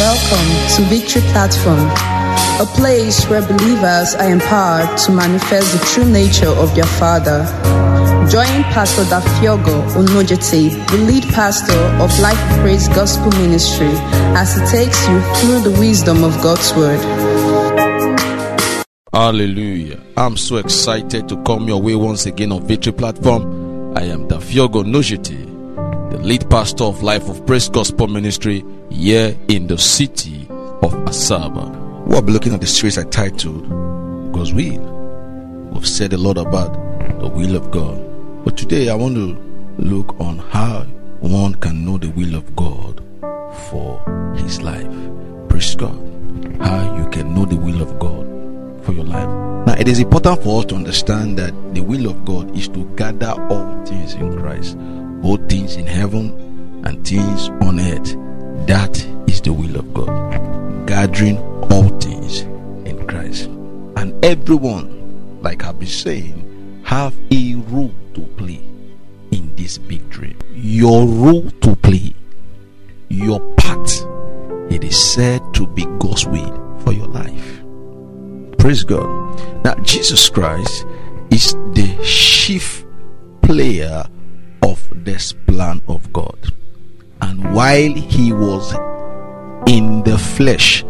Welcome to Victory Platform, a place where believers are empowered to manifest the true nature of their Father. Join Pastor Dafiogo Onojete, the lead pastor of Life Praise Gospel Ministry, as he takes you through the wisdom of God's Word. Hallelujah. I'm so excited to come your way once again on Victory Platform. I am Dafiogo Onojete, the lead pastor of Life of Praise Gospel Ministry here in the city of Asaba. We'll be looking at the series I titled God's Will. We've said a lot about the will of God. But today I want to look on how one can know the will of God for his life. Praise God. How you can know the will of God for your life. Now, it is important for us to understand that the will of God is to gather all things in Christ, both things in heaven and things on earth. That is the will of God. Gathering all things in Christ. And everyone, like I've been saying, have a role to play in this big dream. Your role to play, your part, it is said to be God's will for your life. Praise God. Now, Jesus Christ is the chief player of this plan of God. And while he was in the flesh,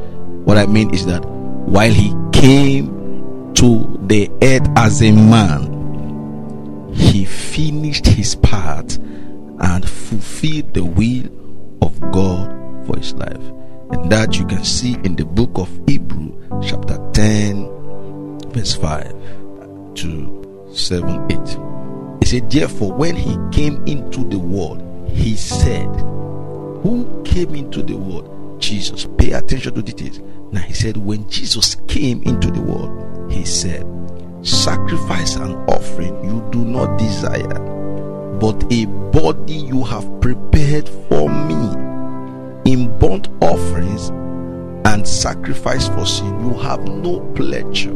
what I mean is that while he came to the earth as a man, he finished his part and fulfilled the will of God for his life. And that you can see in the book of Hebrew, chapter 10, verse 5 to 7 8. Said, Therefore, when he came into the world, he said, Who came into the world? Jesus. Pay attention to details. Now he said, When Jesus came into the world, he said, Sacrifice and offering you do not desire, but a body you have prepared for me. In burnt offerings and sacrifice for sin, you have no pleasure.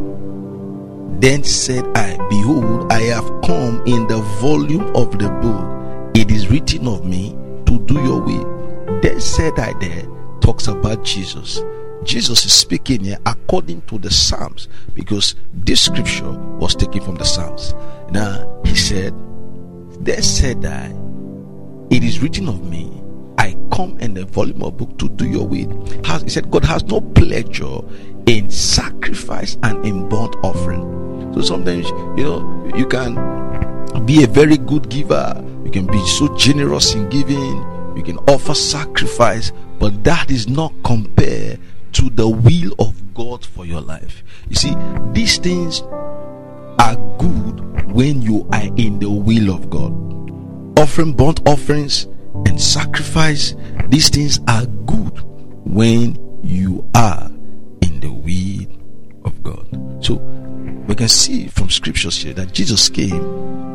Then said I, Behold, I have come in the volume of the book. It is written of me to do your will. Then said I, there talks about Jesus. Jesus is speaking here according to the Psalms because this scripture was taken from the Psalms. Now he said, There said I, it is written of me, I come in the volume of book to do your will. He said, God has no pleasure in sacrifice and in burnt offering. So sometimes, you know, you can be a very good giver, you can be so generous in giving, you can offer sacrifice, but that is not compared to the will of God for your life. You see, these things are good when you are in the will of God. Offering burnt offerings and sacrifice, these things are good when you are in the will we can see from scriptures here that Jesus came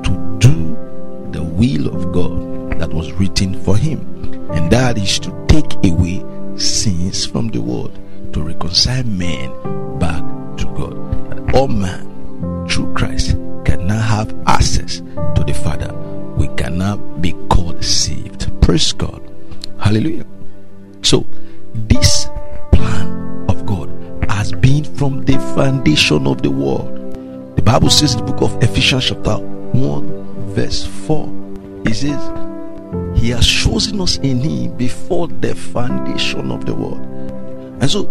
to do the will of God that was written for him, and that is to take away sins from the world to reconcile men back to God. And all man through Christ cannot have access to the Father. We cannot be called saved. Praise God. Hallelujah. So, this plan of God has been from the foundation of the world. Bible says in the book of Ephesians, chapter 1, verse 4, it says, He has chosen us in Him before the foundation of the world. And so,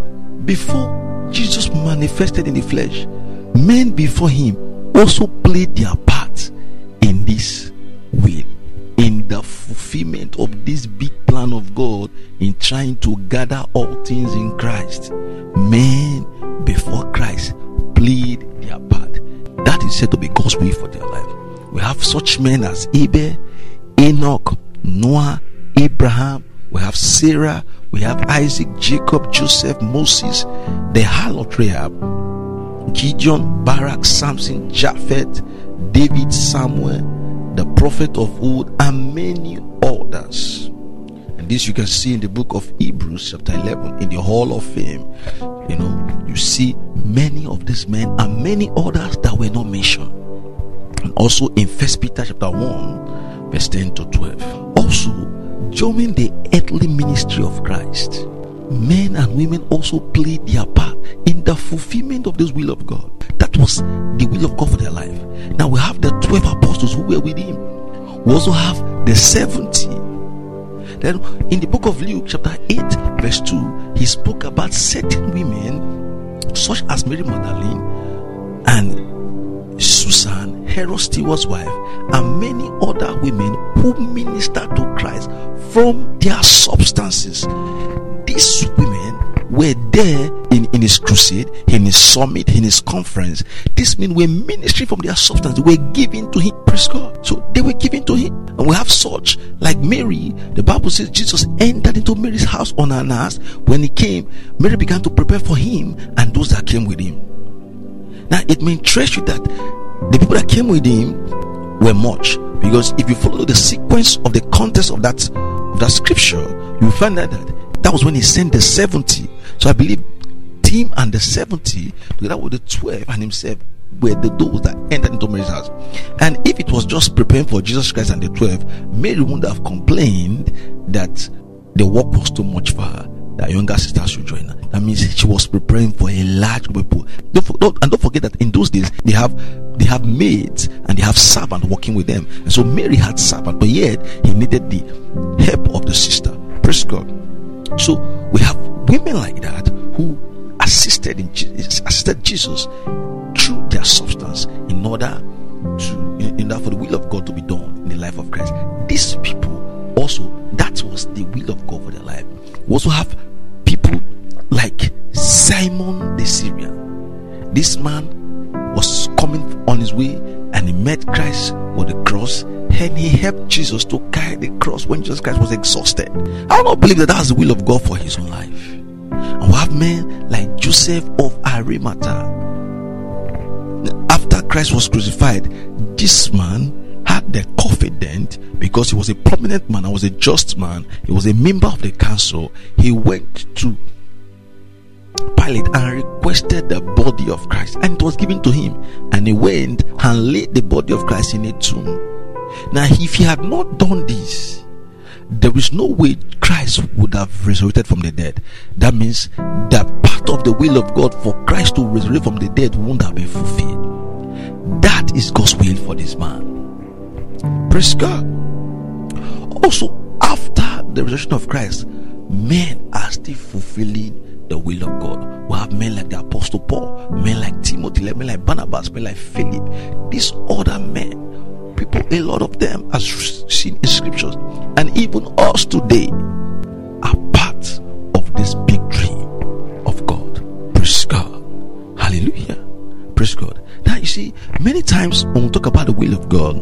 before Jesus manifested in the flesh, men before him also played their part in this will, in the fulfillment of this big plan of God in trying to gather all things in Christ. Men before Christ played is said to be God's will for their life. We have such men as Abel, Enoch, Noah, Abraham, we have Sarah, we have Isaac, Jacob, Joseph, Moses, the harlot Rahab, Gideon, Barak, Samson, Jephthah, David, Samuel, the prophet of old, and many others. This you can see in the book of Hebrews, chapter 11, in the Hall of Fame. You know, you see many of these men and many others that were not mentioned. And also in First Peter chapter 1, verse 10 to 12. Also, during the earthly ministry of Christ, men and women also played their part in the fulfillment of this will of God. That was the will of God for their life. Now we have the 12 apostles who were with him. We also have the 70. Then in the book of Luke, chapter 8, verse 2, he spoke about certain women, such as Mary Magdalene and Susan, Herod Stewart's wife, and many other women who ministered to Christ from their substances. These women were there in, in his crusade, in his summit, in his conference. These men were ministry from their substance. They were given to him. Praise God. So they were given to him. And we have such like Mary. The Bible says Jesus entered into Mary's house on an ass. When he came, Mary began to prepare for him and those that came with him. Now it may interest you that the people that came with him were much. Because if you follow the sequence of the context of that of that scripture, you find that, that that was when he sent the 70 so I believe him and the 70, together with the 12 and himself, were the those that entered into Mary's house. And if it was just preparing for Jesus Christ and the 12, Mary wouldn't have complained that the work was too much for her. That younger sister should join her. That means she was preparing for a large group of people. Don't, don't, and don't forget that in those days they have they have maids and they have servants working with them. And so Mary had servant, but yet he needed the help of the sister. Praise God. So we have women like that who assisted in assisted Jesus through their substance in order to in, in order for the will of God to be done in the life of Christ. These people also that was the will of God for their life. We also have people like Simon the Syrian. This man was coming on his way and he met Christ with the cross and he helped Jesus to carry the cross when Jesus Christ was exhausted. I do not believe that that's the will of God for his own life. We have men like Joseph of Arimathea. After Christ was crucified, this man had the confidence because he was a prominent man, I was a just man, he was a member of the council. He went to Pilate and requested the body of Christ, and it was given to him. And he went and laid the body of Christ in a tomb. Now, if he had not done this, there is no way Christ would have resurrected from the dead. That means that part of the will of God for Christ to resurrect from the dead won't have been fulfilled. That is God's will for this man. Praise God. Also, after the resurrection of Christ, men are still fulfilling the will of God. We have men like the Apostle Paul, men like Timothy, men like Barnabas, men like Philip. These other men, people, a lot of them, as seen in scriptures, and even us today, are part of this big dream of God. Praise God. Hallelujah. Praise God. Now you see, many times when we talk about the will of God,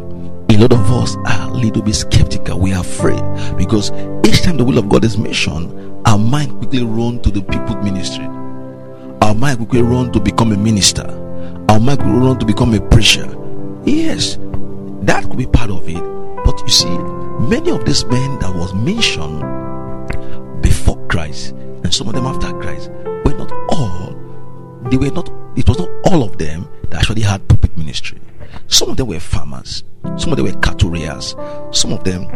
a lot of us are a little bit skeptical. We are afraid because each time the will of God is mentioned, our mind quickly run to the people ministry. Our mind quickly run to become a minister. Our mind quickly run to become a preacher. Yes, that could be part of it. But you see, many of these men that was mentioned before Christ and some of them after Christ were not all. They were not. It was not all of them that actually had pulpit ministry. Some of them were farmers. Some of them were cattle rears. Some of them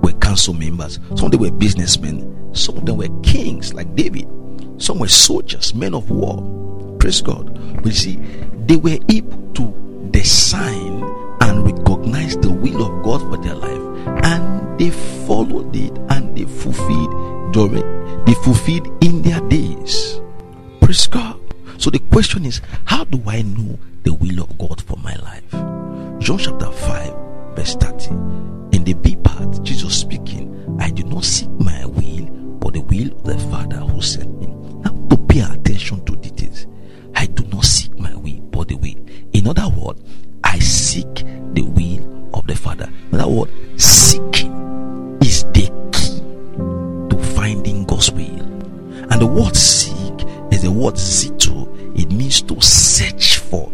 were council members. Some of them were businessmen. Some of them were kings like David. Some were soldiers, men of war. Praise God. But you see, they were able to design and recognize the will of God for their life. And they followed it and they fulfilled during they fulfilled in their days. Praise God. So the question is, how do I know the will of God for my life? John chapter 5, verse 30. In the B part, Jesus speaking, I do not seek my will, but the will of the Father who sent me. Now, to pay attention to details, I do not seek my will, but the will. In other words, I seek In other seeking is the key to finding God's will. And the word seek is the word zito. It means to search for,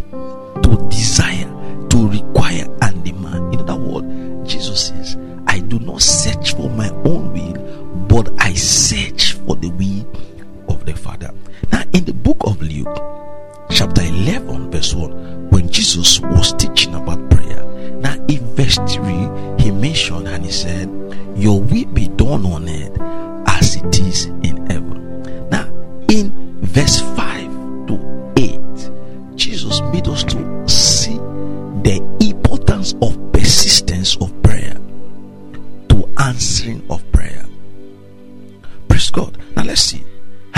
to desire, to require, and demand. In other words, Jesus says, I do not search for my own will, but I search for the will of the Father. Now, in the book of Luke, chapter 11, verse 1, when Jesus was teaching about prayer, in verse 3, he mentioned and he said, Your will be done on earth as it is in heaven. Now, in verse 5 to 8, Jesus made us to see the importance of persistence of prayer to answering of prayer. Praise God. Now let's see.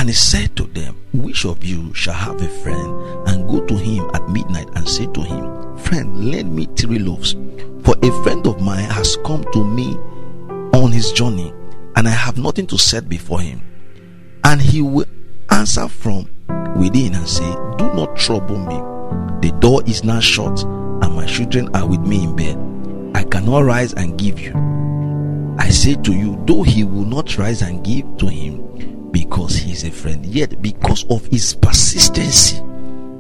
And he said to them, Which of you shall have a friend and go to him at midnight and say to him, Friend, lend me three loaves, for a friend of mine has come to me on his journey, and I have nothing to set before him. And he will answer from within and say, Do not trouble me. The door is now shut, and my children are with me in bed. I cannot rise and give you. I say to you, though he will not rise and give to him, is a friend, yet because of his persistency,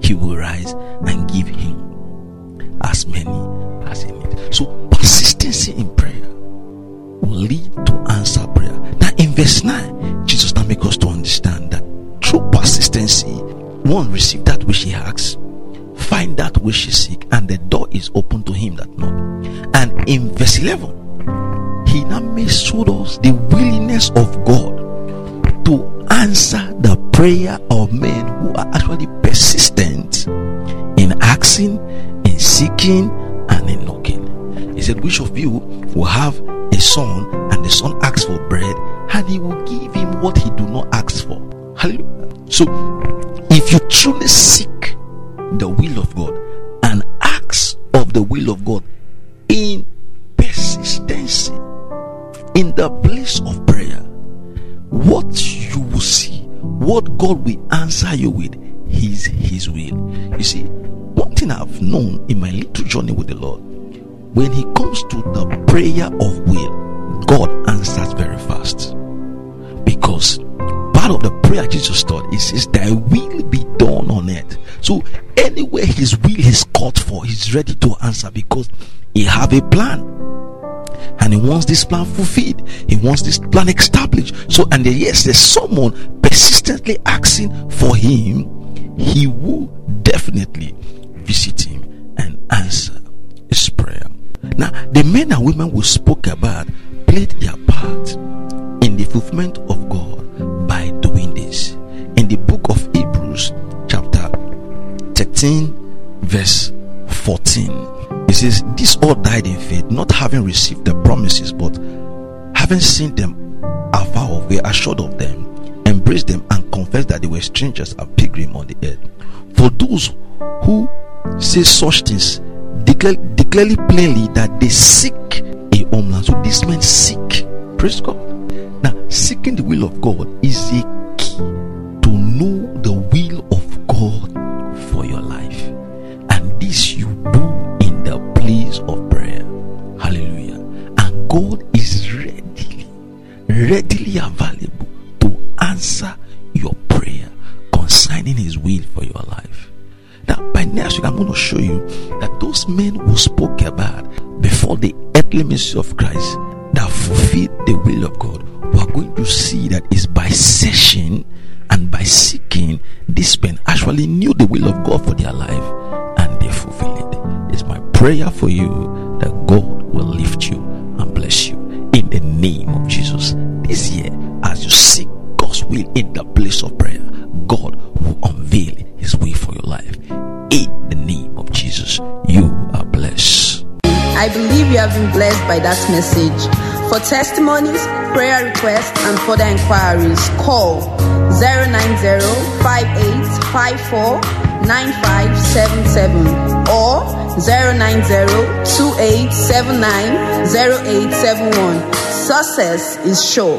he will rise and give him as many as he needs. So, persistency in prayer will lead to answer prayer. Now, in verse 9, Jesus now makes us to understand that through persistency, one receive that which he asks, find that which he seek, and the door is open to him that knock. And in verse 11, he now makes show us the willingness of God to answer the prayer of men who are actually persistent in asking, in seeking, and in knocking. He said, Which of you will have a son and the son asks for bread, and he will give him what he do not ask for? Hallelujah. So, if you truly seek the will of God and ask of the will of God in persistency, in the place of prayer, what what God will answer you with, is His will. You see, one thing I've known in my little journey with the Lord, when He comes to the prayer of will, God answers very fast. Because part of the prayer Jesus taught, is, says, Thy will be done on earth. So anywhere His will is called for, He's ready to answer because He have a plan and he wants this plan fulfilled. He wants this plan established. So and yes there's someone persistently asking for him. He will definitely visit him and answer his prayer. Now the men and women we spoke about played their part in the fulfillment of god by doing this. In the book of hebrews chapter 13 verse 14 it says, These all died in faith, not having received the promises, but having seen them afar off, were assured of them, embraced them, and confessed that they were strangers and pilgrims on the earth. For those who say such things, declare, declare plainly that they seek a homeland. So these men seek. Praise God. Now, seeking the will of God is a key to know next week, I'm going to show you that those men who spoke about before the earthly ministry of Christ that fulfilled the will of God, we are going to see that is by searching and by seeking, these men actually knew the will of God for their life and they fulfilled it It's my prayer for you that God will lift you and bless you in the name of Jesus. This year, as you seek God's will in the have been blessed by that message. For testimonies, prayer requests, and further inquiries, call 090 9577 or 090 Success is sure.